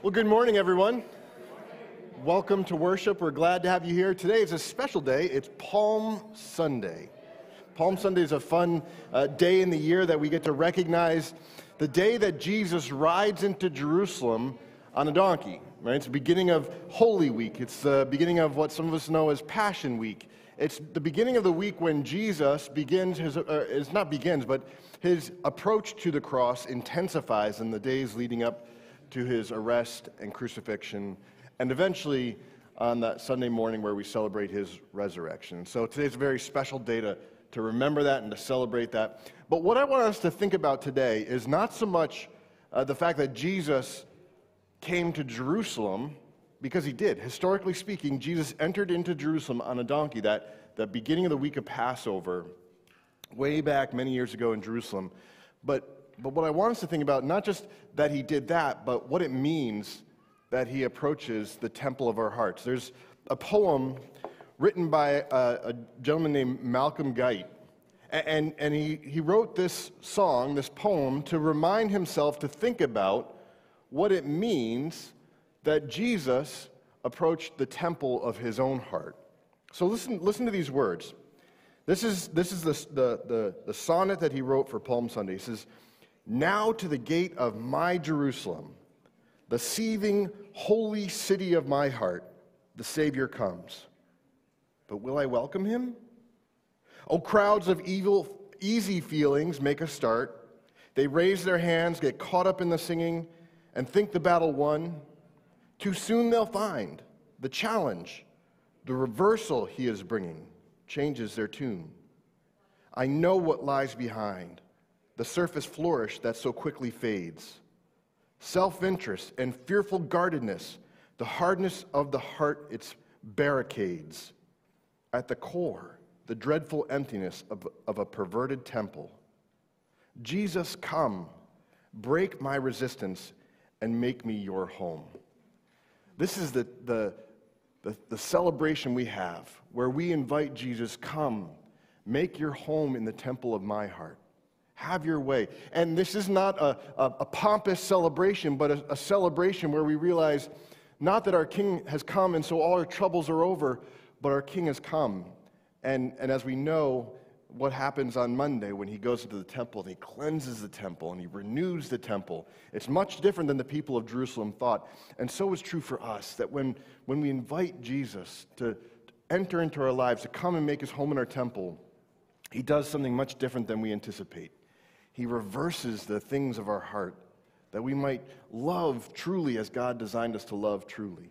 Well, good morning, everyone. Welcome to worship. We're glad to have you here. Today is a special day. It's Palm Sunday. Palm Sunday is a fun uh, day in the year that we get to recognize the day that Jesus rides into Jerusalem on a donkey. Right? It's the beginning of Holy Week. It's the beginning of what some of us know as Passion Week. It's the beginning of the week when Jesus begins his, uh, it's not begins, but his approach to the cross intensifies in the days leading up to his arrest and crucifixion, and eventually on that Sunday morning where we celebrate his resurrection. So today's a very special day to, to remember that and to celebrate that. But what I want us to think about today is not so much uh, the fact that Jesus came to Jerusalem, because he did. Historically speaking, Jesus entered into Jerusalem on a donkey that the beginning of the week of Passover, way back many years ago in Jerusalem. But but what I want us to think about, not just that he did that, but what it means that he approaches the temple of our hearts. There's a poem written by a, a gentleman named Malcolm Guite. And, and he, he wrote this song, this poem, to remind himself to think about what it means that Jesus approached the temple of his own heart. So listen, listen to these words. This is, this is the, the, the, the sonnet that he wrote for Palm Sunday. He says, now to the gate of my Jerusalem, the seething, holy city of my heart, the Savior comes. But will I welcome him? Oh, crowds of evil, easy feelings make a start. They raise their hands, get caught up in the singing, and think the battle won. Too soon they'll find the challenge, the reversal he is bringing changes their tune. I know what lies behind the surface flourish that so quickly fades. Self interest and fearful guardedness, the hardness of the heart, its barricades. At the core, the dreadful emptiness of, of a perverted temple. Jesus, come, break my resistance, and make me your home. This is the, the, the, the celebration we have where we invite Jesus, come, make your home in the temple of my heart. Have your way. And this is not a, a, a pompous celebration, but a, a celebration where we realize not that our King has come and so all our troubles are over, but our King has come. And, and as we know, what happens on Monday when he goes into the temple and he cleanses the temple and he renews the temple. It's much different than the people of Jerusalem thought. And so is true for us that when, when we invite Jesus to, to enter into our lives, to come and make his home in our temple, he does something much different than we anticipate. He reverses the things of our heart that we might love truly as God designed us to love truly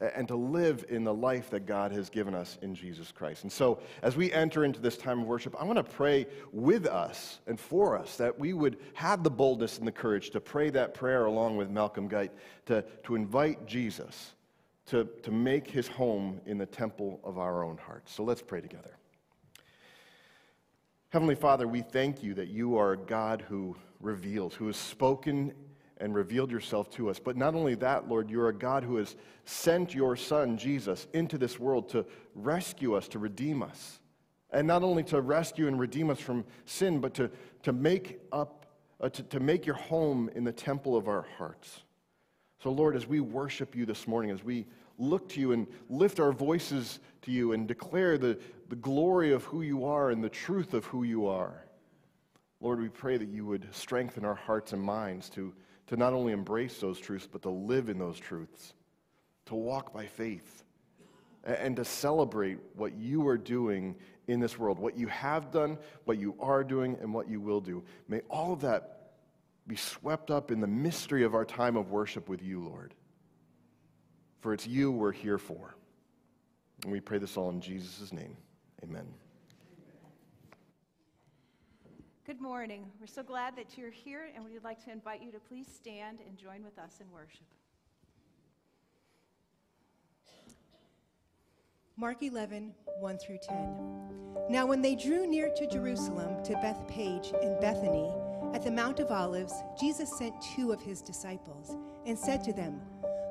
and to live in the life that God has given us in Jesus Christ. And so, as we enter into this time of worship, I want to pray with us and for us that we would have the boldness and the courage to pray that prayer along with Malcolm Guite, to, to invite Jesus to, to make his home in the temple of our own hearts. So, let's pray together. Heavenly Father, we thank you that you are a God who reveals, who has spoken and revealed yourself to us. But not only that, Lord, you're a God who has sent your Son, Jesus, into this world to rescue us, to redeem us. And not only to rescue and redeem us from sin, but to, to make up, uh, to, to make your home in the temple of our hearts. So, Lord, as we worship you this morning, as we look to you and lift our voices to you and declare the, the glory of who you are and the truth of who you are. Lord, we pray that you would strengthen our hearts and minds to, to not only embrace those truths, but to live in those truths, to walk by faith, and, and to celebrate what you are doing in this world, what you have done, what you are doing, and what you will do. May all of that be swept up in the mystery of our time of worship with you, Lord. For it's you we're here for. And we pray this all in Jesus' name. Amen. Good morning. We're so glad that you're here, and we'd like to invite you to please stand and join with us in worship. Mark 11, 1 through 10. Now, when they drew near to Jerusalem, to Bethphage and Bethany, at the Mount of Olives, Jesus sent two of his disciples and said to them,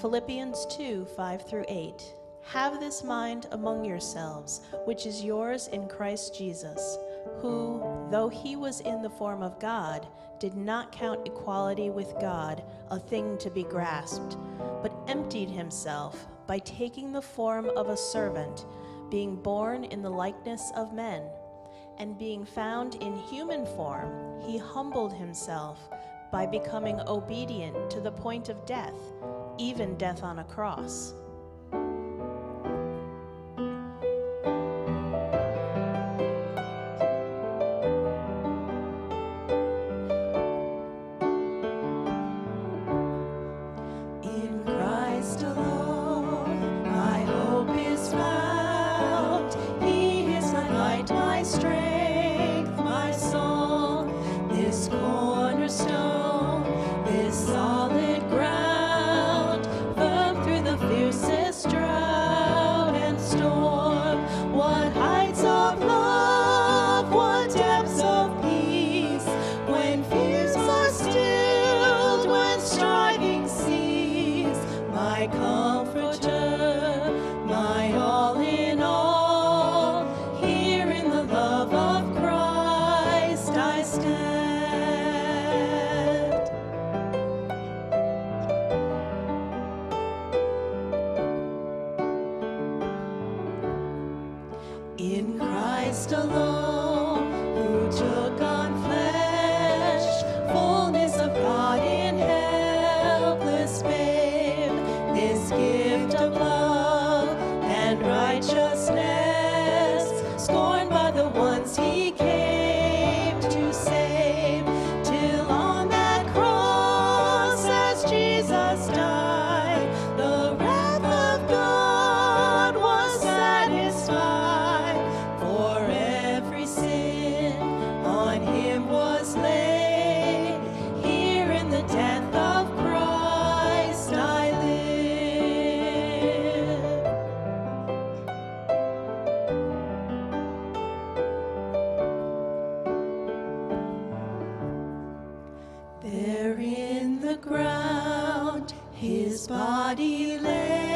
Philippians 2 5 through 8. Have this mind among yourselves, which is yours in Christ Jesus, who, though he was in the form of God, did not count equality with God a thing to be grasped, but emptied himself by taking the form of a servant, being born in the likeness of men. And being found in human form, he humbled himself by becoming obedient to the point of death even death on a cross. body lay.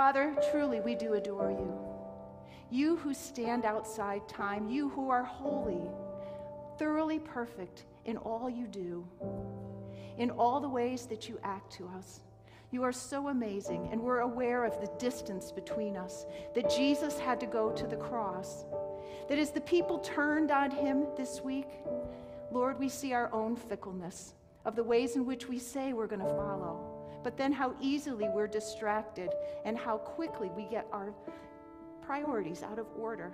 Father, truly we do adore you. You who stand outside time, you who are holy, thoroughly perfect in all you do, in all the ways that you act to us. You are so amazing, and we're aware of the distance between us, that Jesus had to go to the cross. That as the people turned on him this week, Lord, we see our own fickleness of the ways in which we say we're going to follow, but then how easily we're distracted and how quickly we get our priorities out of order.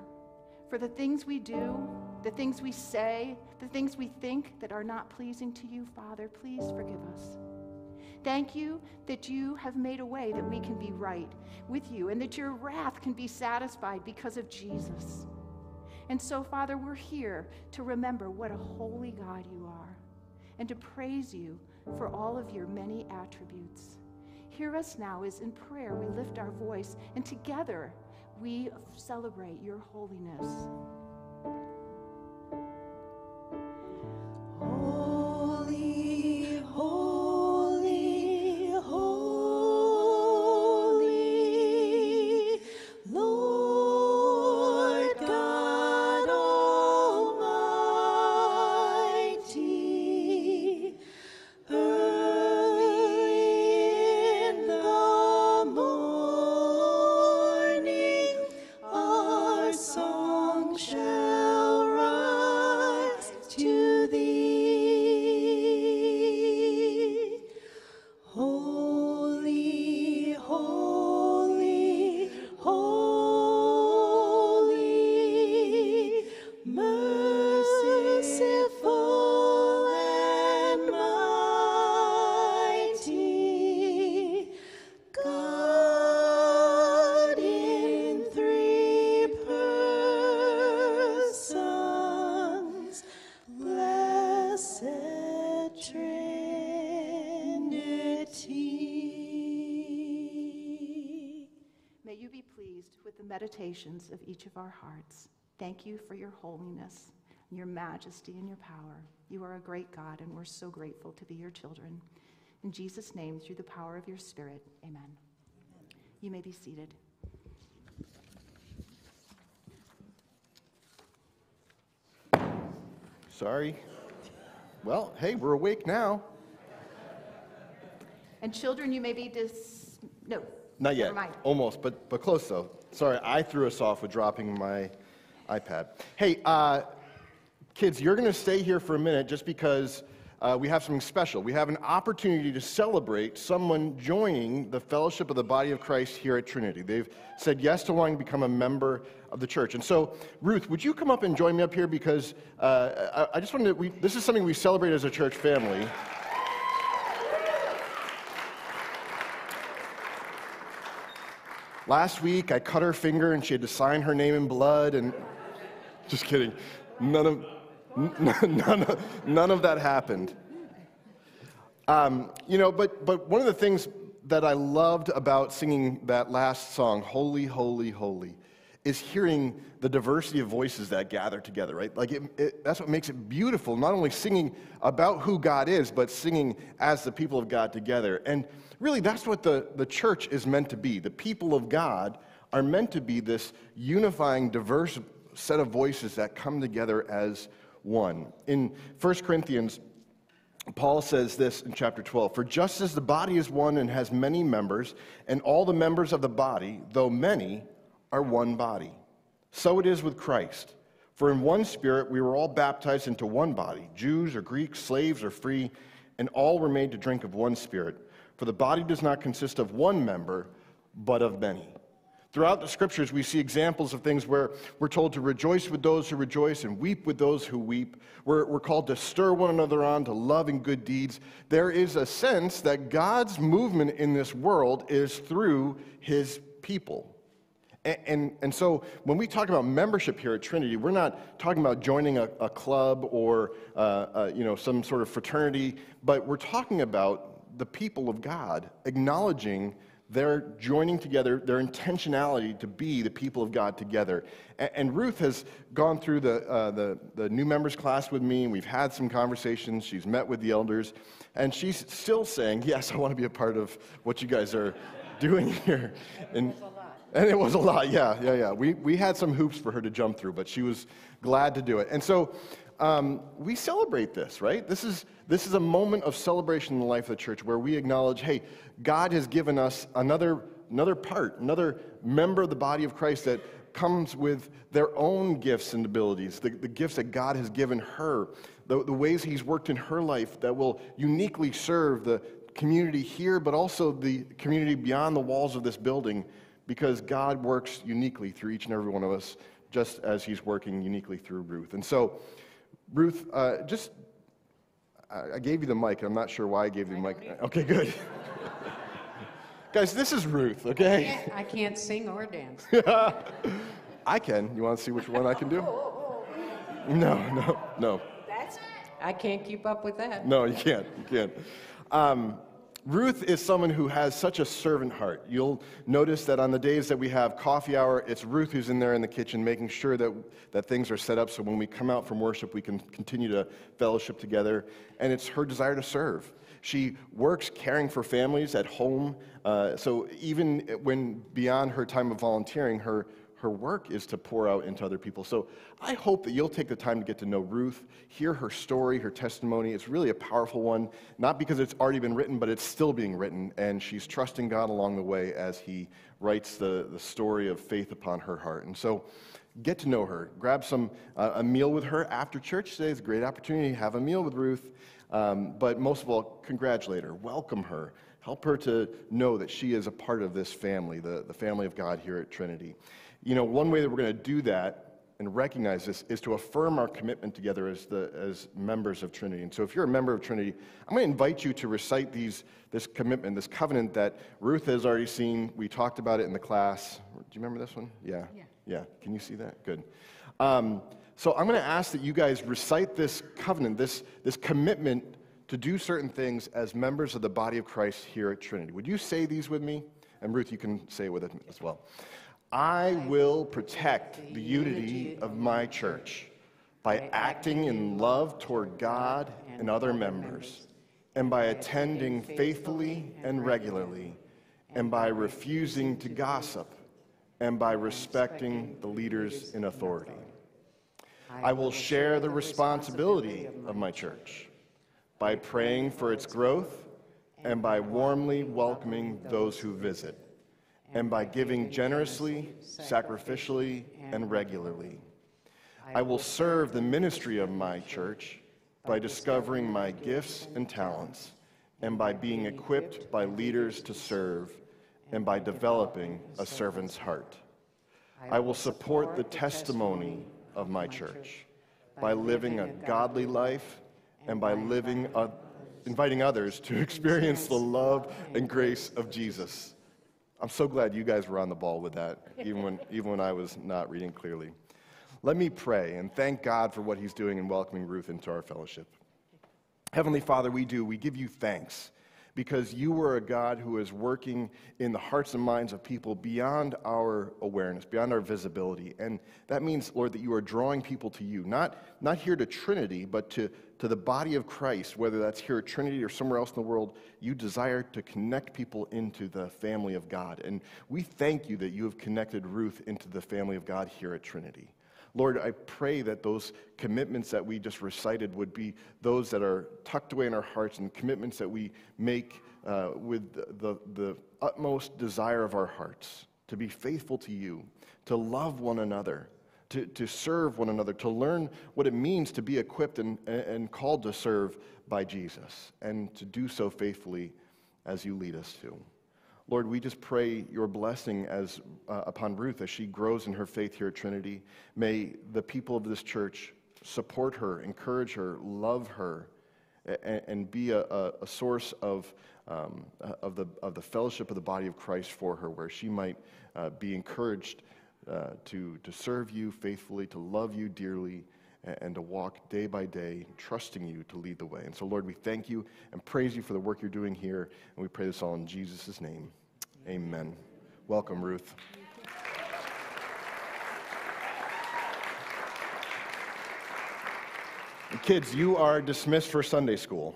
For the things we do, the things we say, the things we think that are not pleasing to you, Father, please forgive us. Thank you that you have made a way that we can be right with you and that your wrath can be satisfied because of Jesus. And so, Father, we're here to remember what a holy God you are and to praise you for all of your many attributes. Hear us now as in prayer we lift our voice and together we celebrate your holiness. Pleased meditations of each of our hearts. Thank you for your holiness, your majesty, and your power. You are a great God, and we're so grateful to be your children. In Jesus' name, through the power of your Spirit, amen. You may be seated. Sorry. Well, hey, we're awake now. And children, you may be dis. No. Not yet. Never mind. Almost, but, but close though. Sorry, I threw us off with dropping my iPad. Hey, uh, kids, you're going to stay here for a minute just because uh, we have something special. We have an opportunity to celebrate someone joining the fellowship of the body of Christ here at Trinity. They've said yes to wanting to become a member of the church. And so, Ruth, would you come up and join me up here because uh, I, I just wanted to, we, this is something we celebrate as a church family. Last week, I cut her finger and she had to sign her name in blood, and just kidding. None of, none of, none of that happened. Um, you know, but, but one of the things that I loved about singing that last song, Holy, Holy, Holy, is hearing the diversity of voices that gather together, right? Like, it, it, that's what makes it beautiful, not only singing about who God is, but singing as the people of God together. And really, that's what the, the church is meant to be. The people of God are meant to be this unifying, diverse set of voices that come together as one. In 1 Corinthians, Paul says this in chapter 12 For just as the body is one and has many members, and all the members of the body, though many, are one body, so it is with Christ. For in one spirit we were all baptized into one body Jews or Greeks, slaves or free, and all were made to drink of one spirit. For the body does not consist of one member, but of many. Throughout the scriptures, we see examples of things where we're told to rejoice with those who rejoice and weep with those who weep. We're, we're called to stir one another on to love and good deeds. There is a sense that God's movement in this world is through his people. And, and, and, so when we talk about membership here at Trinity, we're not talking about joining a, a club or uh, uh, you know, some sort of fraternity, but we're talking about the people of God acknowledging they're joining together, their intentionality to be the people of God together. And, and Ruth has gone through the, uh, the, the new members class with me. We've had some conversations. She's met with the elders. And she's still saying, Yes, I want to be a part of what you guys are doing here. And, and it was a lot, yeah, yeah, yeah. We, we had some hoops for her to jump through, but she was glad to do it. And so um, we celebrate this, right? This is, this is a moment of celebration in the life of the church where we acknowledge, hey, God has given us another, another part, another member of the body of Christ that comes with their own gifts and abilities, the, the gifts that God has given her, the, the ways He's worked in her life that will uniquely serve the community here, but also the community beyond the walls of this building, because God works uniquely through each and every one of us, just as He's working uniquely through Ruth. And so, Ruth, uh, just, I gave you the mic. I'm not sure why I gave you the mic. Okay, good. Guys, this is Ruth, okay? I can't sing or dance. I can. You want to see which one I can do? No, no, no. That's, I can't keep up with that. No, you can't. You can't. Um, Ruth is someone who has such a servant heart. You'll notice that on the days that we have coffee hour, it's Ruth who's in there in the kitchen making sure that, that things are set up so when we come out from worship, we can continue to fellowship together. And it's her desire to serve. She works caring for families at home. Uh, so even when beyond her time of volunteering, her, her work is to pour out into other people. So I hope that you'll take the time to get to know Ruth, hear her story, her testimony. It's really a powerful one, not because it's already been written, but it's still being written, and she's trusting God along the way as He writes the, the story of faith upon her heart. And so get to know her. Grab some uh, a meal with her after church today. It's a great opportunity to have a meal with Ruth. Um, but most of all, congratulate her, welcome her, help her to know that she is a part of this family, the, the family of God here at Trinity. You know, one way that we're going to do that and recognize this is to affirm our commitment together as, the, as members of Trinity. And so, if you're a member of Trinity, I'm going to invite you to recite these, this commitment, this covenant that Ruth has already seen. We talked about it in the class. Do you remember this one? Yeah. Yeah. yeah. Can you see that? Good. Um, so, I'm going to ask that you guys recite this covenant, this, this commitment to do certain things as members of the body of Christ here at Trinity. Would you say these with me? And Ruth, you can say it with it as well. I will protect the unity of my church by acting in love toward God and other members, and by attending faithfully and regularly, and by refusing to gossip, and by respecting the leaders in authority. I will share the responsibility of my church by praying for its growth and by warmly welcoming those who visit and by giving generously, sacrificially, and regularly. I will serve the ministry of my church by discovering my gifts and talents, and by being equipped by leaders to serve, and by developing a servant's heart. I will support the testimony of my church by living a godly life and by living, uh, inviting others to experience the love and grace of Jesus. I'm so glad you guys were on the ball with that, even when, even when I was not reading clearly. Let me pray and thank God for what He's doing in welcoming Ruth into our fellowship. Heavenly Father, we do. We give you thanks because you are a God who is working in the hearts and minds of people beyond our awareness, beyond our visibility. And that means, Lord, that you are drawing people to you, not, not here to Trinity, but to, to the body of Christ, whether that's here at Trinity or somewhere else in the world. You desire to connect people into the family of God. And we thank you that you have connected Ruth into the family of God here at Trinity. Lord, I pray that those commitments that we just recited would be those that are tucked away in our hearts and commitments that we make uh, with the, the, the utmost desire of our hearts to be faithful to you, to love one another, to, to serve one another, to learn what it means to be equipped and, and called to serve by Jesus, and to do so faithfully as you lead us to. Lord, we just pray your blessing as, uh, upon Ruth as she grows in her faith here at Trinity. May the people of this church support her, encourage her, love her, and, and be a, a, source of, um, of, the, of the fellowship of the body of Christ for her, where she might uh, be encouraged uh, to, to serve you faithfully, to love you dearly, and to walk day by day, trusting you to lead the way. And so, Lord, we thank you and praise you for the work you're doing here. And we pray this all in Jesus' name. Amen. Welcome, Ruth. Kids, you are dismissed for Sunday school.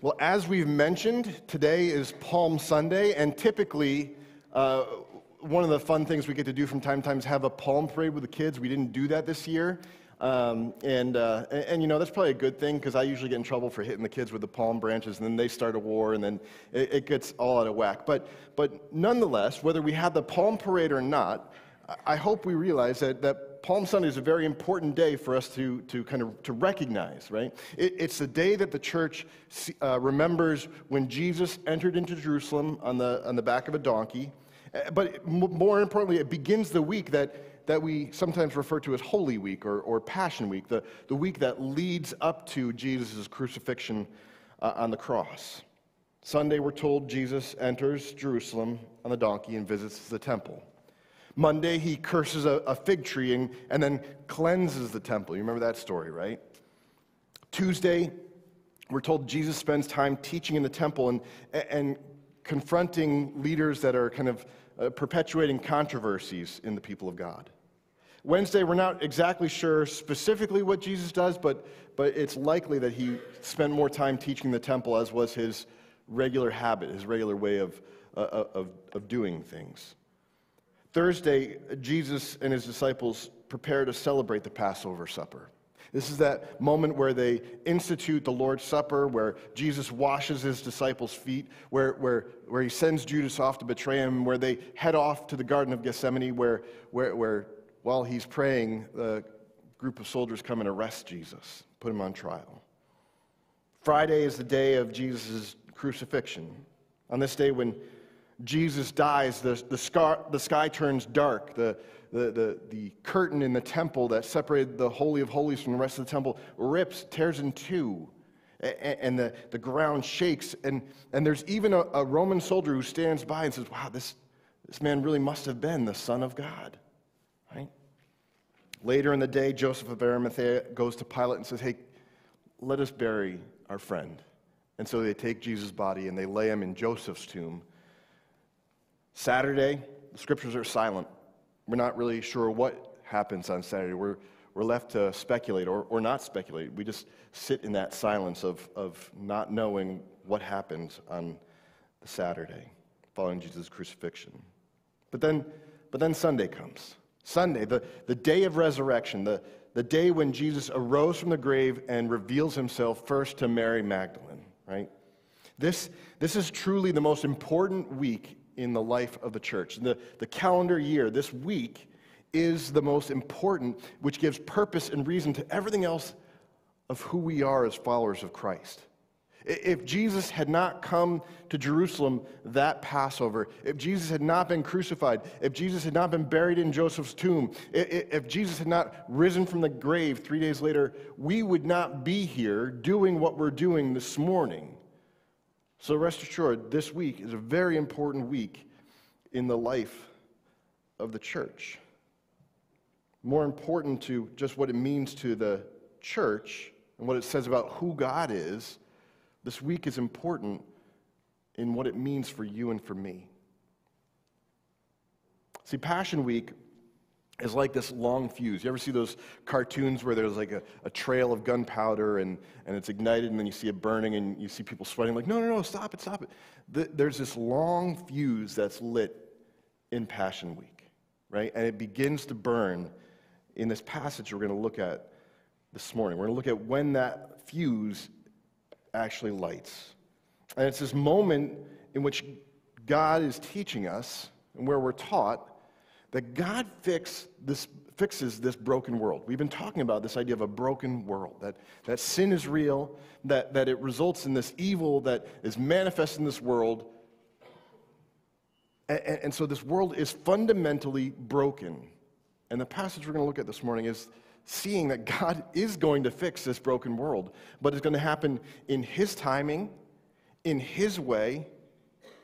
Well, as we've mentioned, today is Palm Sunday, and typically, uh, one of the fun things we get to do from time to time is have a palm parade with the kids. We didn't do that this year. Um, and, uh, and, and, you know, that's probably a good thing because I usually get in trouble for hitting the kids with the palm branches and then they start a war and then it, it gets all out of whack. But, but nonetheless, whether we have the palm parade or not, I hope we realize that, that Palm Sunday is a very important day for us to, to kind of to recognize, right? It, it's the day that the church uh, remembers when Jesus entered into Jerusalem on the, on the back of a donkey. Uh, but more importantly, it begins the week that, that we sometimes refer to as Holy Week or, or Passion Week, the, the week that leads up to Jesus' crucifixion uh, on the cross. Sunday, we're told Jesus enters Jerusalem on the donkey and visits the temple. Monday, he curses a, a fig tree and, and then cleanses the temple. You remember that story, right? Tuesday, we're told Jesus spends time teaching in the temple and, and confronting leaders that are kind of uh, perpetuating controversies in the people of God. Wednesday, we're not exactly sure specifically what Jesus does, but, but it's likely that he spent more time teaching the temple, as was his regular habit, his regular way of, uh, of, of doing things. Thursday, Jesus and his disciples prepare to celebrate the Passover supper. This is that moment where they institute the Lord's Supper, where Jesus washes his disciples' feet, where, where, where he sends Judas off to betray him, where they head off to the Garden of Gethsemane, where, where, where while he's praying, the group of soldiers come and arrest Jesus, put him on trial. Friday is the day of Jesus' crucifixion. On this day, when Jesus dies, the, the, sky, the sky turns dark. The, the, the, the curtain in the temple that separated the Holy of Holies from the rest of the temple rips, tears in two, and the, the ground shakes. And, and there's even a, a Roman soldier who stands by and says, Wow, this, this man really must have been the Son of God. Right? Later in the day, Joseph of Arimathea goes to Pilate and says, Hey, let us bury our friend. And so they take Jesus' body and they lay him in Joseph's tomb. Saturday, the scriptures are silent. We're not really sure what happens on Saturday. We're, we're left to speculate or, or not speculate. We just sit in that silence of, of not knowing what happened on the Saturday following Jesus' crucifixion. But then, but then Sunday comes. Sunday, the, the day of resurrection, the, the day when Jesus arose from the grave and reveals himself first to Mary Magdalene, right? This, this is truly the most important week in the life of the church. The, the calendar year, this week, is the most important, which gives purpose and reason to everything else of who we are as followers of Christ. If Jesus had not come to Jerusalem that Passover, if Jesus had not been crucified, if Jesus had not been buried in Joseph's tomb, if Jesus had not risen from the grave three days later, we would not be here doing what we're doing this morning. So rest assured, this week is a very important week in the life of the church. More important to just what it means to the church and what it says about who God is, this week is important in what it means for you and for me. See, Passion Week is like this long fuse. You ever see those cartoons where there's like a, a trail of gunpowder and, and it's ignited and then you see it burning and you see people sweating like, no, no, no, stop it, stop it. The, there's this long fuse that's lit in Passion Week, right? And it begins to burn in this passage we're going to look at this morning. We're going to look at when that fuse actually lights. And it's this moment in which God is teaching us and where we're taught that God fix this, fixes this broken world. We've been talking about this idea of a broken world, that, that sin is real, that, that it results in this evil that is manifest in this world. And, and so this world is fundamentally broken. And the passage we're going to look at this morning is seeing that God is going to fix this broken world, but it's going to happen in His timing, in His way,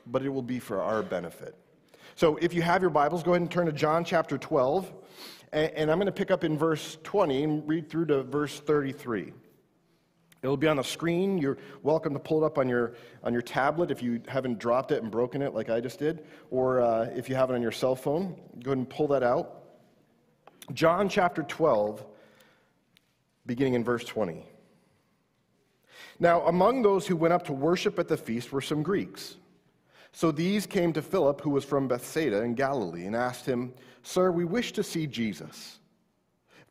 but it will be for our benefit. So if you have your Bibles, go ahead and turn to John chapter 12. And I'm going to pick up in verse 20 and read through to verse 33. It'll be on the screen. You're welcome to pull it up on your, on your tablet if you haven't dropped it and broken it like I just did, or uh, if you have it on your cell phone, go ahead and pull that out. John chapter 12, beginning in verse 20. Now, among those who went up to worship at the feast were some Greeks. So these came to Philip, who was from Bethsaida in Galilee, and asked him, Sir, we wish to see Jesus.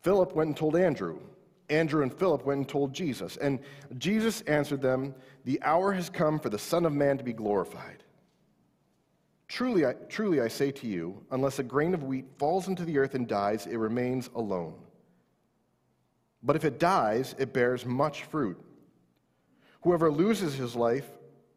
Philip went and told Andrew. Andrew and Philip went and told Jesus. And Jesus answered them, The hour has come for the Son of Man to be glorified. Truly I, truly, I say to you, unless a grain of wheat falls into the earth and dies, it remains alone. But if it dies, it bears much fruit. Whoever loses his life,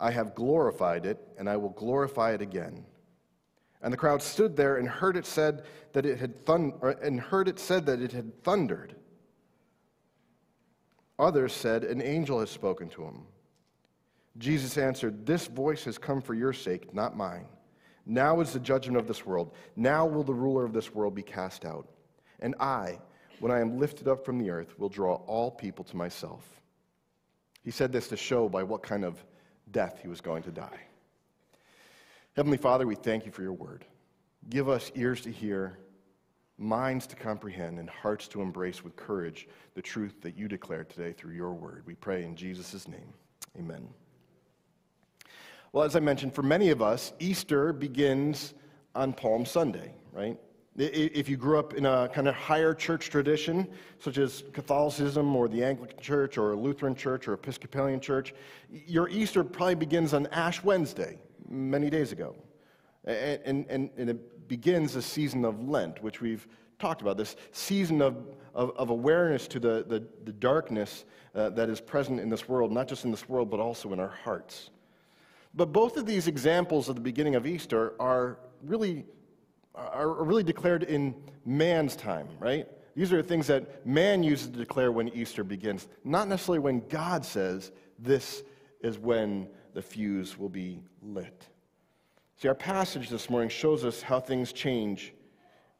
I have glorified it, and I will glorify it again. And the crowd stood there and heard it said that it had thun- and heard it said that it had thundered. Others said, An angel has spoken to him. Jesus answered, This voice has come for your sake, not mine. Now is the judgment of this world. Now will the ruler of this world be cast out. And I, when I am lifted up from the earth, will draw all people to myself. He said this to show by what kind of death he was going to die. Heavenly Father, we thank you for your word. Give us ears to hear, minds to comprehend, and hearts to embrace with courage the truth that you declared today through your word. We pray in Jesus' name. Amen. Well, as I mentioned, for many of us, Easter begins on Palm Sunday, right? If you grew up in a kind of higher church tradition, such as Catholicism or the Anglican Church or a Lutheran Church or Episcopalian Church, your Easter probably begins on Ash Wednesday, many days ago. And, and, and it begins a season of Lent, which we've talked about, this season of, of, of awareness to the, the, the darkness uh, that is present in this world, not just in this world, but also in our hearts. But both of these examples of the beginning of Easter are really, are really declared in man's time, right? These are things that man uses to declare when Easter begins, not necessarily when God says this is when the fuse will be lit. See, our passage this morning shows us how things change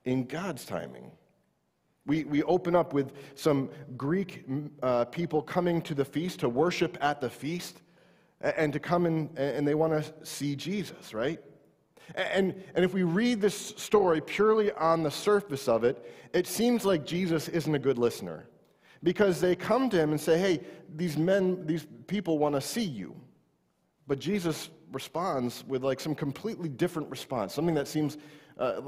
in God's timing. We, we open up with some Greek uh, people coming to the feast to worship at the feast and to come in, and they want to see Jesus, right? And, and if we read this story purely on the surface of it, it seems like Jesus isn't a good listener. Because they come to him and say, hey, these men, these people want to see you. But Jesus responds with like some completely different response, something that seems uh,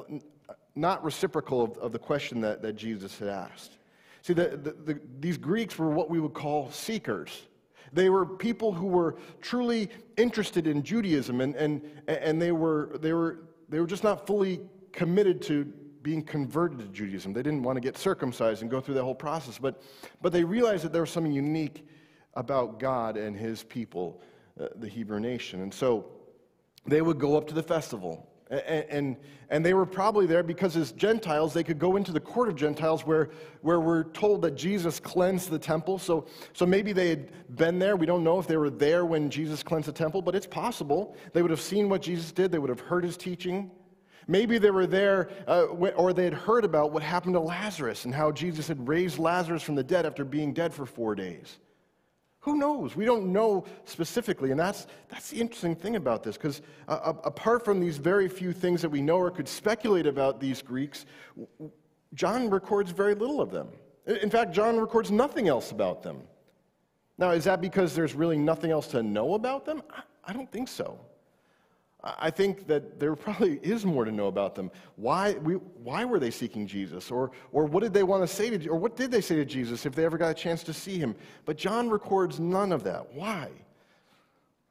not reciprocal of, of, the question that, that Jesus had asked. See, the, the, the, these Greeks were what we would call seekers. They were people who were truly interested in Judaism, and, and, and they, were, they, were, they were just not fully committed to being converted to Judaism. They didn't want to get circumcised and go through that whole process, but, but they realized that there was something unique about God and his people uh, the Hebrew nation. And so they would go up to the festival. And, and, and, they were probably there because as Gentiles, they could go into the court of Gentiles where, where we're told that Jesus cleansed the temple. So, so maybe they had been there. We don't know if they were there when Jesus cleansed the temple, but it's possible. They would have seen what Jesus did, they would have heard his teaching. Maybe they were there uh, or they had heard about what happened to Lazarus and how Jesus had raised Lazarus from the dead after being dead for four days. Who knows? We don't know specifically. And that's, that's the interesting thing about this, because uh, apart from these very few things that we know or could speculate about these Greeks, John records very little of them. In fact, John records nothing else about them. Now, is that because there's really nothing else to know about them? I don't think so. I think that there probably is more to know about them. Why, we, why were they seeking Jesus? Or, or what did they want to say to, or what did they say to Jesus if they ever got a chance to see him? But John records none of that. Why?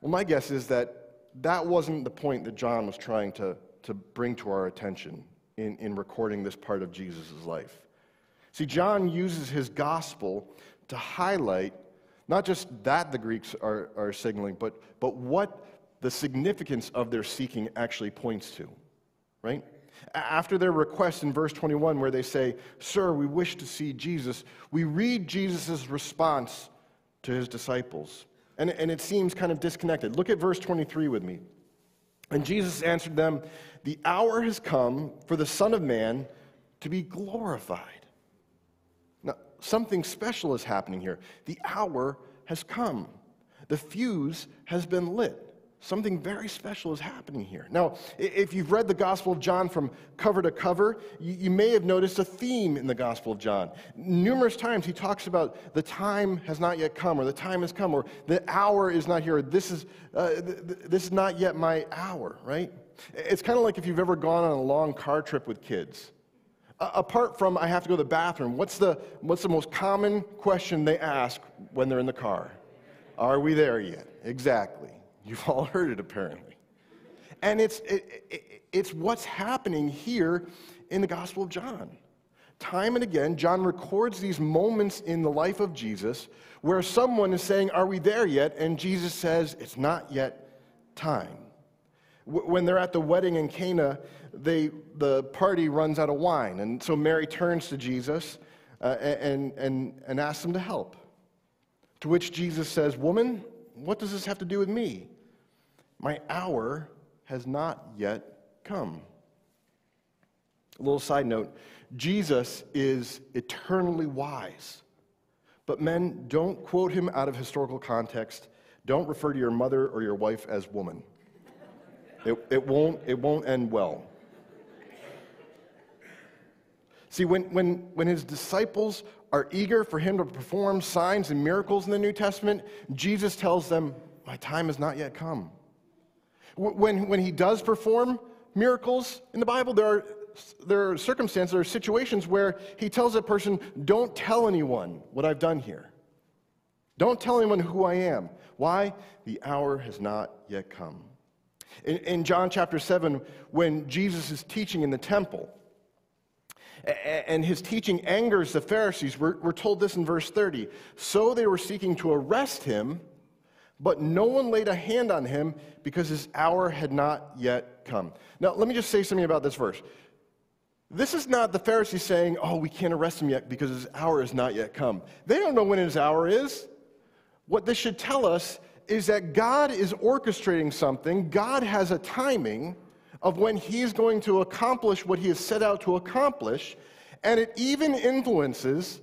Well, my guess is that that wasn't the point that John was trying to, to bring to our attention in, in recording this part of Jesus' life. See, John uses his gospel to highlight not just that the Greeks are, are signaling, but, but what the significance of their seeking actually points to, right? After their request in verse 21, where they say, Sir, we wish to see Jesus, we read Jesus' response to his disciples. And, and it seems kind of disconnected. Look at verse 23 with me. And Jesus answered them, The hour has come for the Son of Man to be glorified. Now, something special is happening here. The hour has come, the fuse has been lit. Something very special is happening here. Now, if you've read the Gospel of John from cover to cover, you, may have noticed a theme in the Gospel of John. Numerous times he talks about the time has not yet come, or the time has come, or the hour is not here, or this is, uh, this is not yet my hour, right? It's kind of like if you've ever gone on a long car trip with kids. Apart from I have to go to the bathroom, what's the, what's the most common question they ask when they're in the car? Are we there yet? Exactly. You've all heard it apparently. And it's, it, it, it's what's happening here in the Gospel of John. Time and again, John records these moments in the life of Jesus where someone is saying, Are we there yet? And Jesus says, It's not yet time. When they're at the wedding in Cana, they, the party runs out of wine. And so Mary turns to Jesus uh, and, and, and asks him to help. To which Jesus says, Woman, what does this have to do with me? My hour has not yet come. A little side note Jesus is eternally wise. But men, don't quote him out of historical context. Don't refer to your mother or your wife as woman. It, it, won't, it won't end well. See, when, when, when his disciples are eager for him to perform signs and miracles in the New Testament, Jesus tells them, My time has not yet come. When, when he does perform miracles in the Bible, there are, there are circumstances, there are situations where he tells a person, Don't tell anyone what I've done here. Don't tell anyone who I am. Why? The hour has not yet come. In, in John chapter 7, when Jesus is teaching in the temple, and his teaching angers the Pharisees. We're, we're, told this in verse 30. So they were seeking to arrest him, but no one laid a hand on him because his hour had not yet come. Now, let me just say something about this verse. This is not the Pharisees saying, oh, we can't arrest him yet because his hour has not yet come. They don't know when his hour is. What this should tell us is that God is orchestrating something, God has a timing of when he's going to accomplish what he has set out to accomplish, and it even influences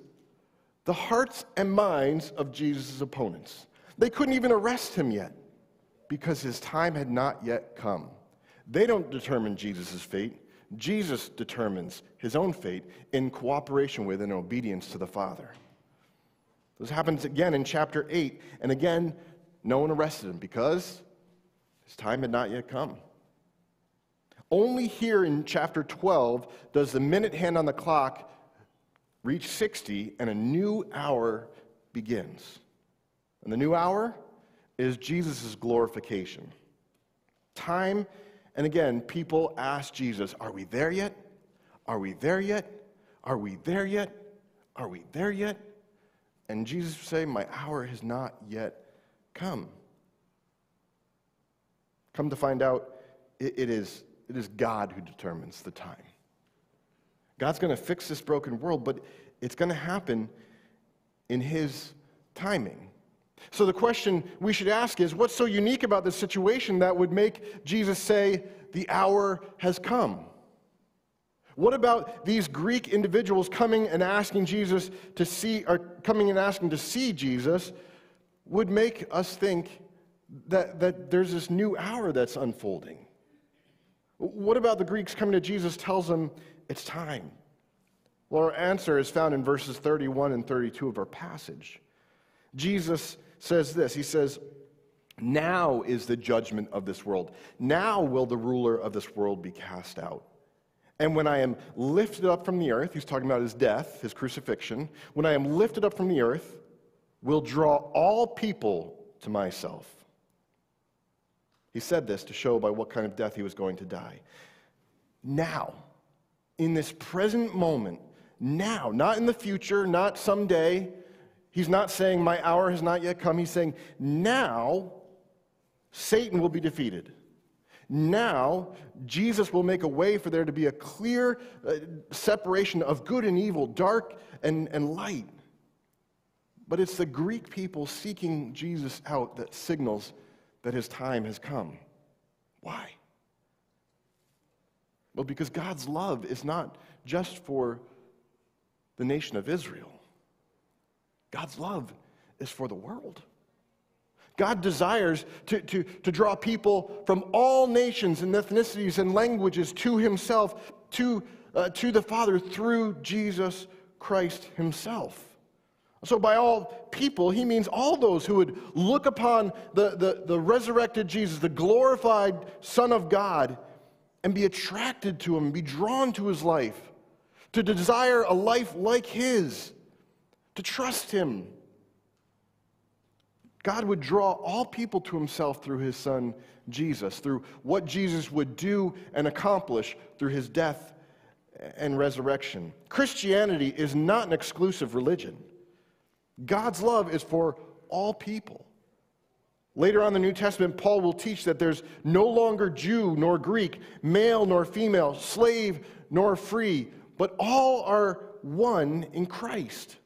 the hearts and minds of Jesus' opponents. They couldn't even arrest him yet because his time had not yet come. They don't determine Jesus' fate. Jesus determines his own fate in cooperation with and obedience to the Father. This happens again in chapter 8. And again, no one arrested him because his time had not yet come. Only here in chapter 12 does the minute hand on the clock reach 60 and a new hour begins. And the new hour is Jesus' glorification. Time and again, people ask Jesus, Are we there yet? Are we there yet? Are we there yet? Are we there yet? And Jesus would say, My hour has not yet come. Come to find out, it, it, is, it is God who determines the time. God's going to fix this broken world, but it's going to happen in His timing. So the question we should ask is what's so unique about this situation that would make Jesus say, The hour has come? What about these Greek individuals coming and asking Jesus to see, or coming and asking to see Jesus, would make us think that, that there's this new hour that's unfolding? What about the Greeks coming to Jesus tells them it's time? Well, our answer is found in verses 31 and 32 of our passage. Jesus says this He says, Now is the judgment of this world. Now will the ruler of this world be cast out. And when I am lifted up from the earth, he's talking about his death, his crucifixion. When I am lifted up from the earth, will draw all people to myself. He said this to show by what kind of death he was going to die. Now, in this present moment, now, not in the future, not someday. He's not saying, My hour has not yet come. He's saying, Now, Satan will be defeated. Now, Jesus will make a way for there to be a clear uh, separation of good and evil, dark and, and light. But it's the Greek people seeking Jesus out that signals that his time has come. Why? Well, because God's love is not just for the nation of Israel, God's love is for the world. God desires to, to, to draw people from all nations and ethnicities and languages to himself, to, uh, to the Father through Jesus Christ himself. So, by all people, he means all those who would look upon the, the, the resurrected Jesus, the glorified Son of God, and be attracted to him, be drawn to his life, to desire a life like his, to trust him, God would draw all people to himself through his son Jesus, through what Jesus would do and accomplish through his death and resurrection. Christianity is not an exclusive religion. God's love is for all people. Later on in the New Testament, Paul will teach that there's no longer Jew nor Greek, male nor female, slave nor free, but all are one in Christ.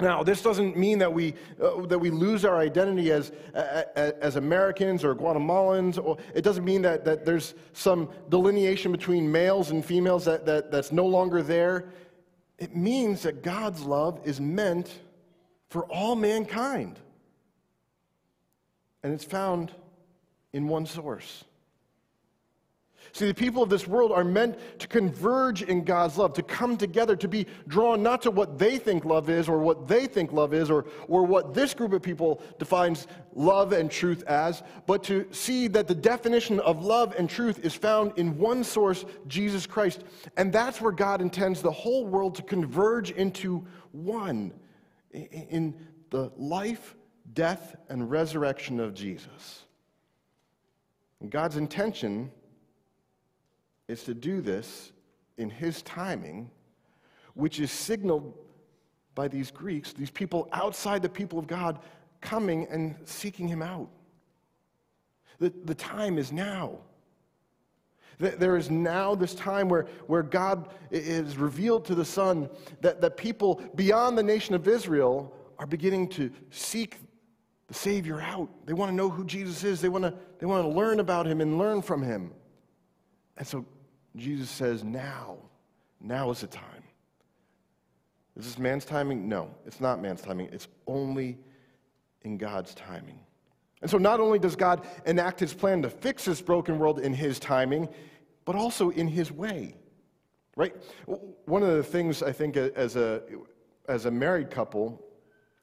Now, this doesn't mean that we, uh, that we lose our identity as, uh, as Americans or Guatemalans. Or, it doesn't mean that, that there's some delineation between males and females that, that, that's no longer there. It means that God's love is meant for all mankind. And it's found in one source See, the people of this world are meant to converge in God's love, to come together, to be drawn not to what they think love is or what they think love is or, or what this group of people defines love and truth as, but to see that the definition of love and truth is found in one source, Jesus Christ. And that's where God intends the whole world to converge into one in the life, death, and resurrection of Jesus. And God's intention is to do this in his timing, which is signaled by these Greeks, these people outside the people of God, coming and seeking him out. The, the time is now. There is now this time where, where God is revealed to the Son that, that people beyond the nation of Israel are beginning to seek the Savior out. They want to know who Jesus is, they want to, they want to learn about him and learn from him. And so Jesus says, now, now is the time. Is this man's timing? No, it's not man's timing. It's only in God's timing. And so not only does God enact his plan to fix this broken world in his timing, but also in his way. Right? One of the things I think as a, as a married couple,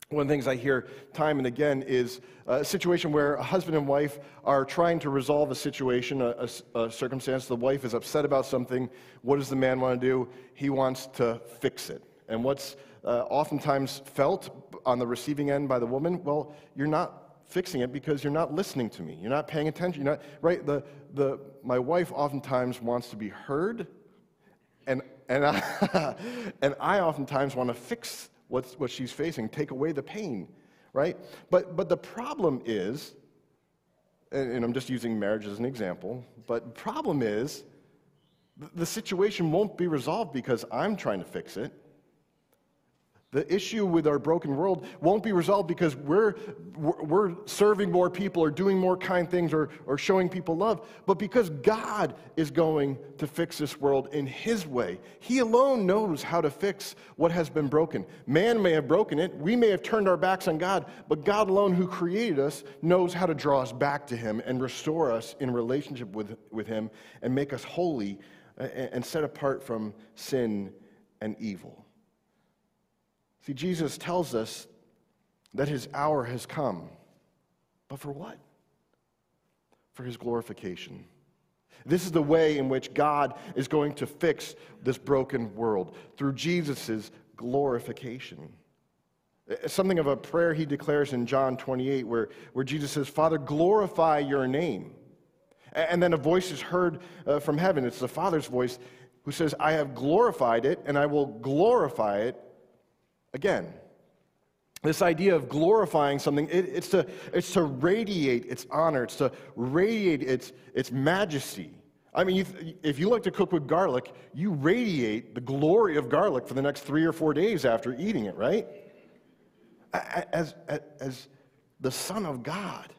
one of the things I hear time and again is a situation where a husband and wife are trying to resolve a situation, a, a, a, circumstance. The wife is upset about something. What does the man want to do? He wants to fix it. And what's uh, oftentimes felt on the receiving end by the woman? Well, you're not fixing it because you're not listening to me. You're not paying attention. You're not, right? The, the, my wife oftentimes wants to be heard, and, and, I, and I oftentimes want to fix what's, what she's facing, take away the pain, right? But, but the problem is, and, and I'm just using marriage as an example, but problem is the situation won't be resolved because I'm trying to fix it. The issue with our broken world won't be resolved because we're, we're serving more people or doing more kind things or, or showing people love, but because God is going to fix this world in His way. He alone knows how to fix what has been broken. Man may have broken it, we may have turned our backs on God, but God alone, who created us, knows how to draw us back to Him and restore us in relationship with, with Him and make us holy uh, and set apart from sin and evil. See, Jesus tells us that his hour has come. But for what? For his glorification. This is the way in which God is going to fix this broken world through Jesus' glorification. It's something of a prayer he declares in John 28, where, where Jesus says, Father, glorify your name. And then a voice is heard uh, from heaven. It's the Father's voice who says, I have glorified it, and I will glorify it again. This idea of glorifying something, it, it's, to, it's to radiate its honor, it's to radiate its, its majesty. I mean, if you like to cook with garlic, you radiate the glory of garlic for the next three or four days after eating it, right? As, as, as the Son of God,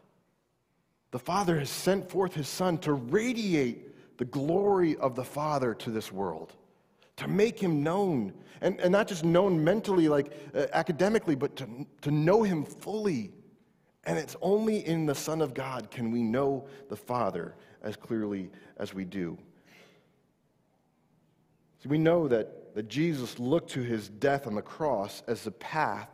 the Father has sent forth His Son to radiate the glory of the Father to this world to make him known. And, and not just known mentally, like uh, academically, but to, to know him fully. And it's only in the Son of God can we know the Father as clearly as we do. So we know that, that Jesus looked to his death on the cross as the path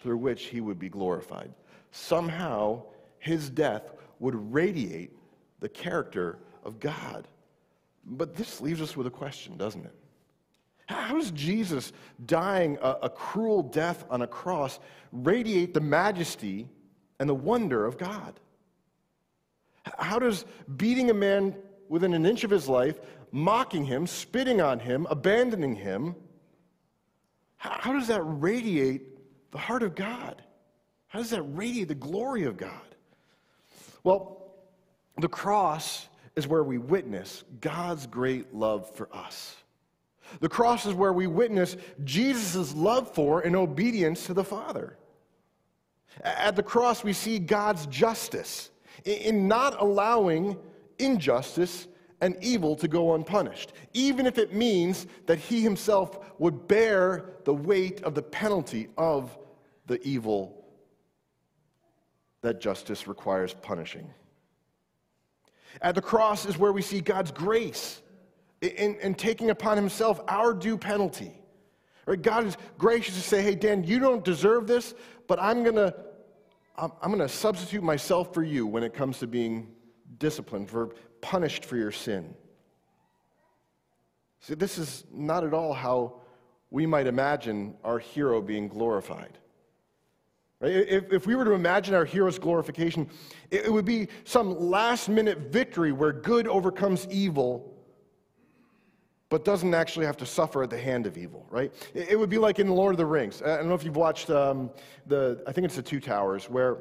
through which he would be glorified. Somehow, his death would radiate the character of God. But this leaves us with a question, doesn't it? How does Jesus dying a, a, cruel death on a cross radiate the majesty and the wonder of God? How does beating a man within an inch of his life, mocking him, spitting on him, abandoning him, how, how does that radiate the heart of God? How does that radiate the glory of God? Well, the cross is where we witness God's great love for us. The cross is where we witness Jesus' love for and obedience to the Father. At the cross, we see God's justice in not allowing injustice and evil to go unpunished, even if it means that he himself would bear the weight of the penalty of the evil that justice requires punishing. At the cross is where we see God's grace in, in taking upon himself our due penalty. Right? God is gracious to say, hey, Dan, you don't deserve this, but I'm going to I'm, going to substitute myself for you when it comes to being disciplined, for punished for your sin. See, this is not at all how we might imagine our hero being glorified. Right? If, if we were to imagine our hero's glorification, it, it would be some last minute victory where good overcomes evil but doesn't actually have to suffer at the hand of evil, right? It would be like in Lord of the Rings. I don't know if you've watched um, the, I think it's the Two Towers, where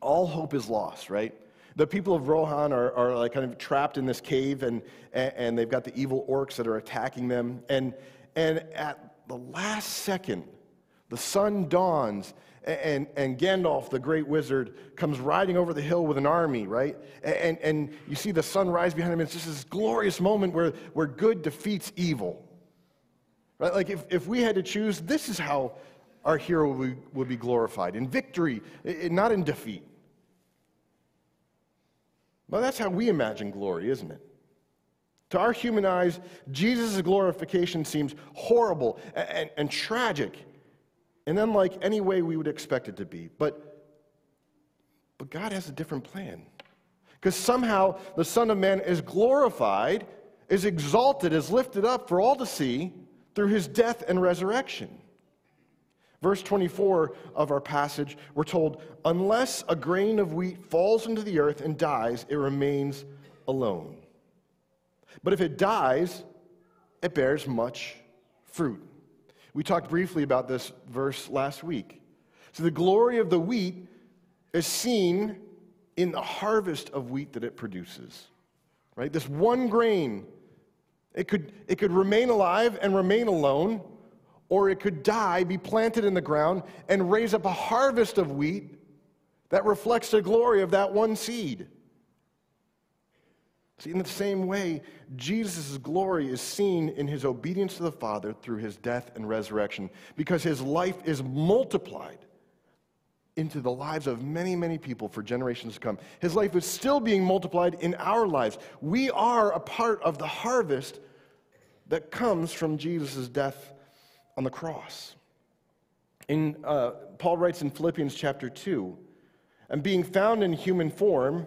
all hope is lost, right? The people of Rohan are, are like kind of trapped in this cave, and, and they've got the evil orcs that are attacking them. And, and at the last second, the sun dawns, and, and Gandalf, the great wizard, comes riding over the hill with an army, right? And, and you see the sun rise behind him. It's just this glorious moment where, where good defeats evil. Right? Like if, if we had to choose, this is how our hero would, would be glorified in victory, not in defeat. Well, that's how we imagine glory, isn't it? To our human eyes, Jesus' glorification seems horrible and, and, and tragic and unlike any way we would expect it to be. But, but God has a different plan. Because somehow the Son of Man is glorified, is exalted, is lifted up for all to see through his death and resurrection. Verse 24 of our passage, we're told, Unless a grain of wheat falls into the earth and dies, it remains alone. But if it dies, it bears much fruit. We talked briefly about this verse last week. So the glory of the wheat is seen in the harvest of wheat that it produces. Right? This one grain, it could, it could remain alive and remain alone, or it could die, be planted in the ground, and raise up a harvest of wheat that reflects the glory of that one seed. See, in the same way, Jesus' glory is seen in his obedience to the Father through his death and resurrection because his life is multiplied into the lives of many, many people for generations to come. His life is still being multiplied in our lives. We are a part of the harvest that comes from Jesus' death on the cross. In, uh, Paul writes in Philippians chapter 2 And being found in human form,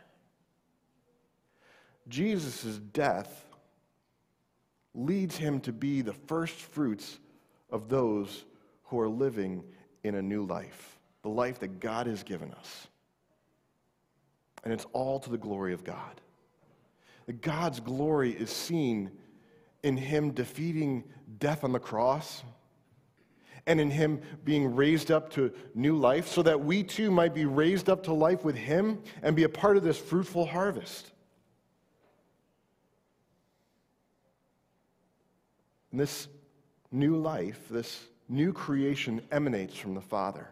Jesus' death leads him to be the first fruits of those who are living in a new life, the life that God has given us. And it's all to the glory of God. God's glory is seen in him defeating death on the cross and in him being raised up to new life so that we too might be raised up to life with him and be a part of this fruitful harvest. And this new life, this new creation emanates from the Father.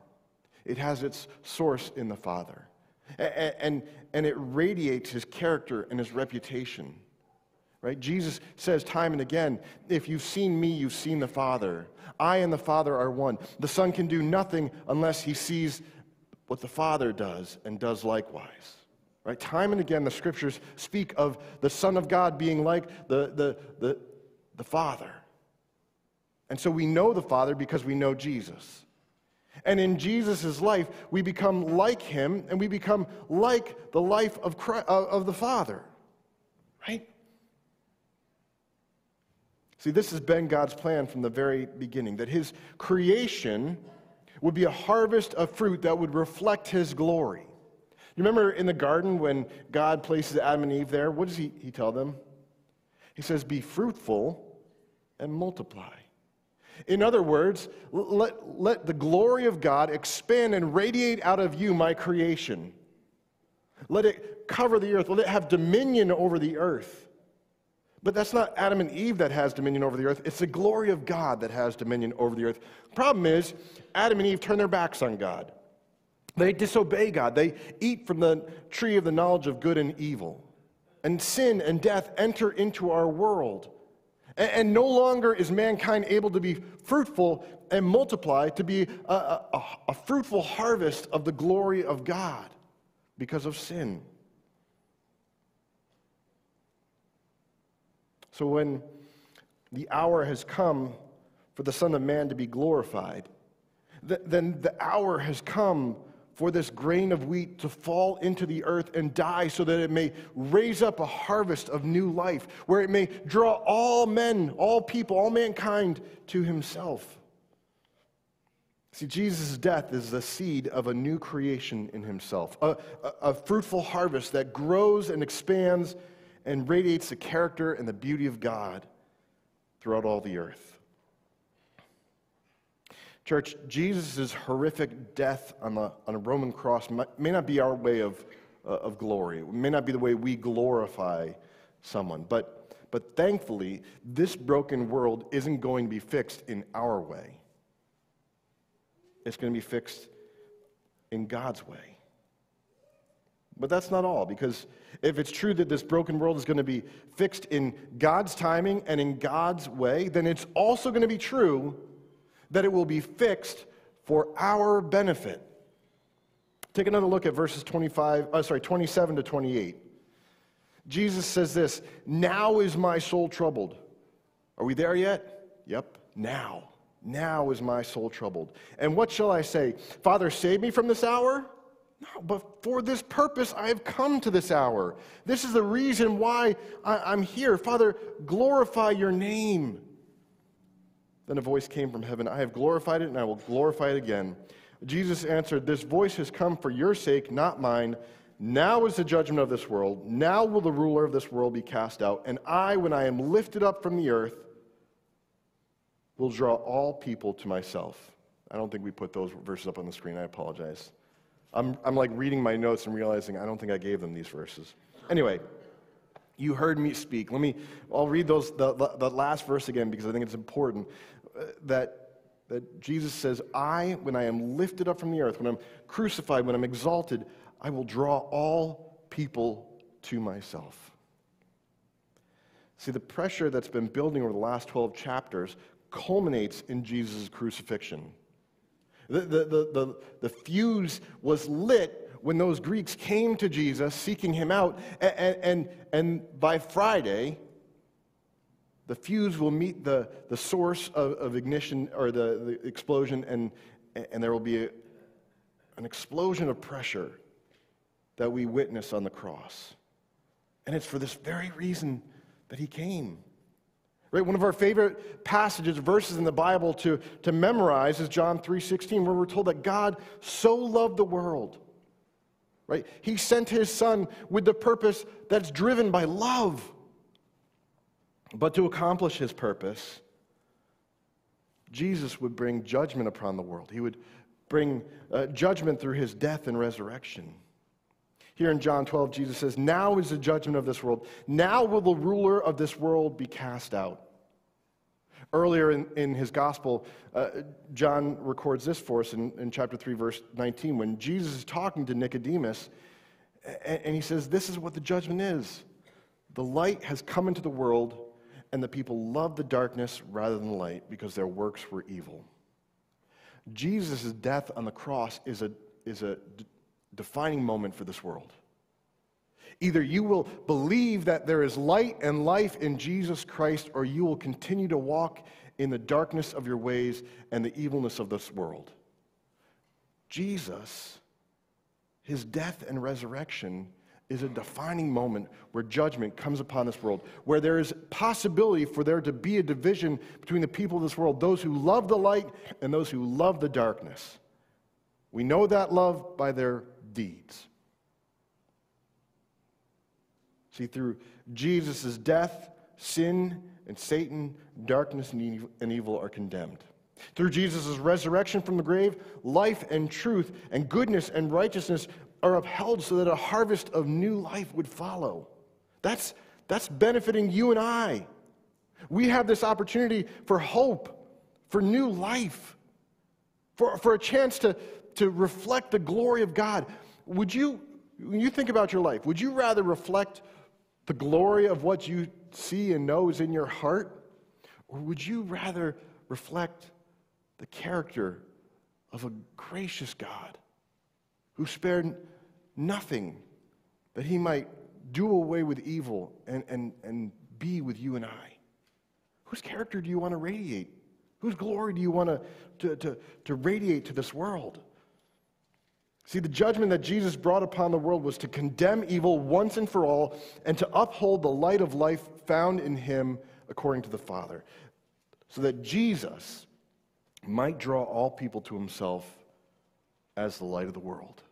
It has its source in the Father. And, and, and it radiates his character and his reputation. Right? Jesus says time and again, if you've seen me, you've seen the Father. I and the Father are one. The Son can do nothing unless he sees what the Father does and does likewise. Right? Time and again, the scriptures speak of the Son of God being like the, the, the, the Father. And so we know the Father because we know Jesus. And in Jesus' life, we become like him and we become like the life of, Christ, uh, of the Father. Right? See, this has been God's plan from the very beginning that his creation would be a harvest of fruit that would reflect his glory. You remember in the garden when God places Adam and Eve there? What does he, he tell them? He says, Be fruitful and multiply. In other words, let, let the glory of God expand and radiate out of you, my creation. Let it cover the earth. Let it have dominion over the earth. But that's not Adam and Eve that has dominion over the earth. It's the glory of God that has dominion over the earth. Problem is, Adam and Eve turn their backs on God. They disobey God. They eat from the tree of the knowledge of good and evil. And sin and death enter into our world. And, and no longer is mankind able to be fruitful and multiply, to be a, a, a fruitful harvest of the glory of God because of sin. So when the hour has come for the Son of Man to be glorified, then the hour has come for this grain of wheat to fall into the earth and die so that it may raise up a harvest of new life, where it may draw all men, all people, all mankind to himself. See, Jesus' death is the seed of a new creation in himself, a, a, a, fruitful harvest that grows and expands and radiates the character and the beauty of God throughout all the earth. Church, Jesus' horrific death on, the, on a Roman cross may not be our way of, uh, of glory. It may not be the way we glorify someone. But, but thankfully, this broken world isn't going to be fixed in our way, it's going to be fixed in God's way. But that's not all, because if it's true that this broken world is going to be fixed in God's timing and in God's way, then it's also going to be true that it will be fixed for our benefit. Take another look at verses 25, uh, sorry, 27 to 28. Jesus says this, now is my soul troubled. Are we there yet? Yep, now. Now is my soul troubled. And what shall I say? Father, save me from this hour? No, but for this purpose I have come to this hour. This is the reason why I, am here. Father, glorify your name. Then a voice came from heaven I have glorified it, and I will glorify it again. Jesus answered, This voice has come for your sake, not mine. Now is the judgment of this world. Now will the ruler of this world be cast out. And I, when I am lifted up from the earth, will draw all people to myself. I don't think we put those verses up on the screen. I apologize. I'm, I'm like reading my notes and realizing I don't think I gave them these verses. Anyway, you heard me speak. Let me, I'll read those, the, the last verse again because I think it's important that that Jesus says, I, when I am lifted up from the earth, when I'm crucified, when I'm exalted, I will draw all people to myself. See, the pressure that's been building over the last 12 chapters culminates in Jesus' crucifixion. The, the, the, the, the fuse was lit when those Greeks came to Jesus seeking him out, and, and, and by Friday, the fuse will meet the, the source of, of ignition or the, the explosion, and, and there will be a, an explosion of pressure that we witness on the cross. And it's for this very reason that he came. Right? One of our favorite passages, verses in the Bible to, to memorize is John 3:16, where we're told that God so loved the world. Right? He sent his son with the purpose that's driven by love. But to accomplish his purpose, Jesus would bring judgment upon the world. He would bring uh, judgment through his death and resurrection. Here in John 12, Jesus says, Now is the judgment of this world. Now will the ruler of this world be cast out. Earlier in, in his gospel, uh, John records this for us in, in chapter 3, verse 19, when Jesus is talking to Nicodemus, and, and he says, This is what the judgment is. The light has come into the world and the people loved the darkness rather than the light because their works were evil. Jesus' death on the cross is a, is a d- defining moment for this world. Either you will believe that there is light and life in Jesus Christ, or you will continue to walk in the darkness of your ways and the evilness of this world. Jesus, his death and resurrection is a defining moment where judgment comes upon this world, where there is possibility for there to be a division between the people of this world, those who love the light and those who love the darkness. We know that love by their deeds. See, through Jesus' death, sin and Satan, darkness and evil are condemned. Through Jesus' resurrection from the grave, life and truth and goodness and righteousness are upheld so that a harvest of new life would follow. That's, that's benefiting you and I. We have this opportunity for hope, for new life, for, for a chance to, to reflect the glory of God. Would you, when you think about your life, would you rather reflect the glory of what you see and know is in your heart? Or would you rather reflect the character of a gracious God who spared nothing that he might do away with evil and, and, and be with you and I? Whose character do you want to radiate? Whose glory do you want to, to, to, to radiate to this world? See, the judgment that Jesus brought upon the world was to condemn evil once and for all and to uphold the light of life found in him according to the Father, so that Jesus might draw all people to himself as the light of the world.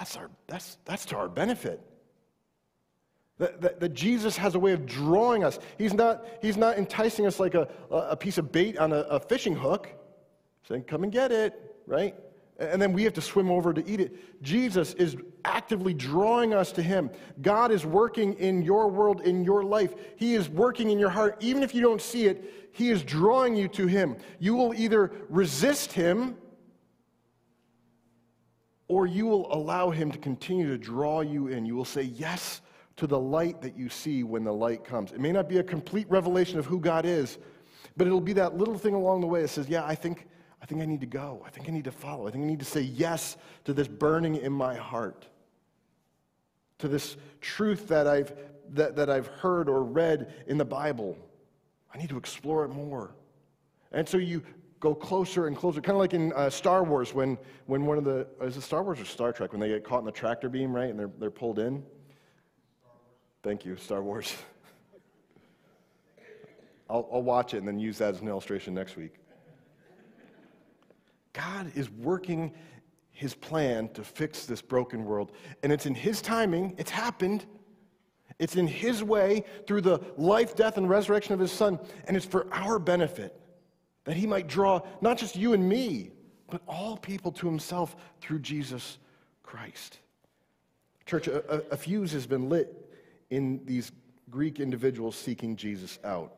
That's, our, that's, that's to our benefit. That, that, that, Jesus has a way of drawing us. He's not, he's not enticing us like a, a piece of bait on a, a fishing hook, saying, Come and get it, right? And then we have to swim over to eat it. Jesus is actively drawing us to Him. God is working in your world, in your life. He is working in your heart. Even if you don't see it, He is drawing you to Him. You will either resist Him or you will allow Him to continue to draw you in. You will say yes to the light that you see when the light comes. It may not be a complete revelation of who God is, but it'll be that little thing along the way that says, Yeah, I think, I think I need to go. I think I need to follow. I think I need to say yes to this burning in my heart, to this truth that I've, that, that I've heard or read in the Bible. I need to explore it more. And so you go closer and closer, kind of like in uh, Star Wars when, when one of the, is it Star Wars or Star Trek, when they get caught in the tractor beam, right, and they're, they're pulled in? Thank you, Star Wars. I'll, I'll watch it and then use that as an illustration next week. God is working his plan to fix this broken world, and it's in his timing, it's happened. It's in his way through the life, death, and resurrection of his son, and it's for our benefit that he might draw not just you and me, but all people to himself through Jesus Christ. Church, a, a, fuse has been lit in these Greek individuals seeking Jesus out.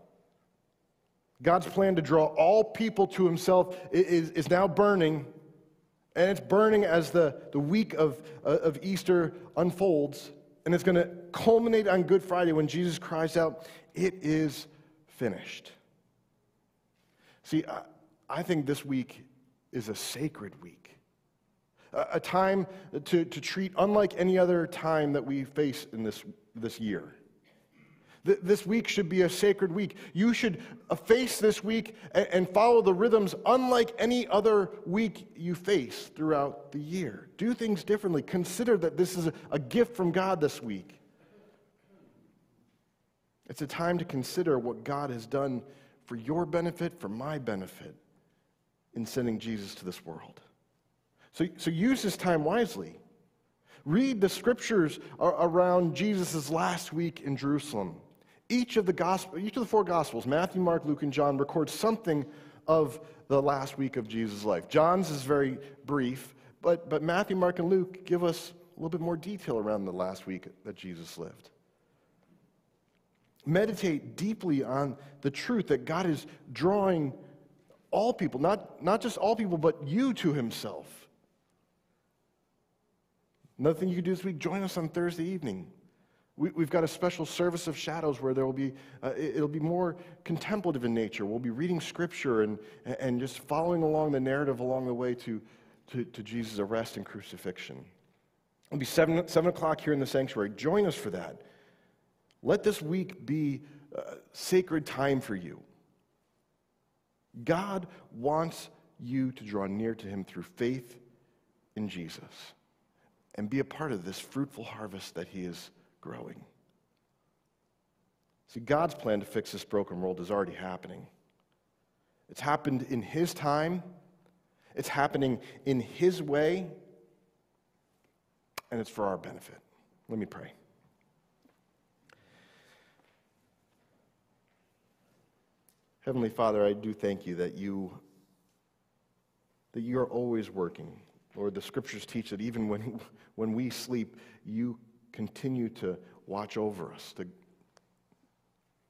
God's plan to draw all people to himself is, is now burning, and it's burning as the, the week of, uh, of Easter unfolds, and it's going to culminate on Good Friday when Jesus cries out, It is finished. See, I, I think this week is a sacred week, a, a time to, to treat unlike any other time that we face in this, this year. This week should be a sacred week. You should uh, face this week and follow the rhythms unlike any other week you face throughout the year. Do things differently. Consider that this is a gift from God this week. It's a time to consider what God has done for your benefit, for my benefit, in sending Jesus to this world. So, so use this time wisely. Read the scriptures around Jesus' last week in Jerusalem. Each of the gospel, each of the four gospels, Matthew, Mark, Luke, and John, records something of the last week of Jesus' life. John's is very brief, but, but Matthew, Mark, and Luke give us a little bit more detail around the last week that Jesus lived. Meditate deeply on the truth that God is drawing all people, not, not just all people, but you to Himself. Another thing you can do this week, join us on Thursday evening. We, have got a special service of shadows where there will be, uh, it'll be more contemplative in nature. We'll be reading scripture and, and just following along the narrative along the way to, to, to Jesus' arrest and crucifixion. It'll be 7, 7 o'clock here in the sanctuary. Join us for that. Let this week be a sacred time for you. God wants you to draw near to Him through faith in Jesus and be a part of this fruitful harvest that He is growing. See, God's plan to fix this broken world is already happening. It's happened in His time, it's happening in His way, and it's for our benefit. Let me pray. Heavenly Father, I do thank you that you that you are always working. Lord, the scriptures teach that even when, when we sleep, you continue to watch over us, to,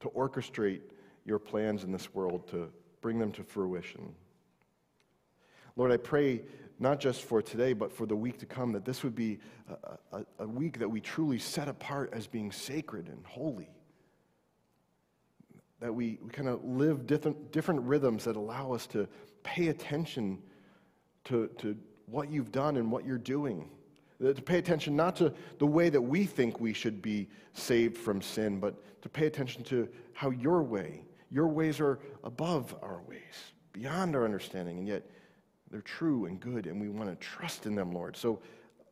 to orchestrate your plans in this world, to bring them to fruition. Lord, I pray not just for today, but for the week to come, that this would be a, a, a week that we truly set apart as being sacred and holy. That we, we kind of live different, different rhythms that allow us to pay attention to, to what you've done and what you're doing uh, to pay attention not to the way that we think we should be saved from sin, but to pay attention to how your way, your ways are above our ways, beyond our understanding, and yet they're true and good, and we want to trust in them, Lord. So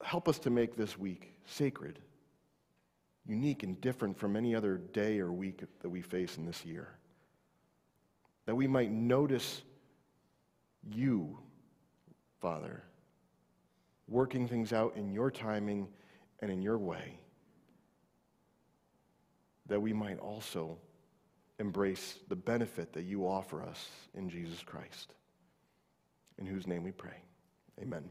help us to make this week sacred, unique, and different from any other day or week that we face in this year. That we might notice you, Father working things out in your timing and in your way, that we might also embrace the benefit that you offer us in Jesus Christ, in whose name we pray. Amen.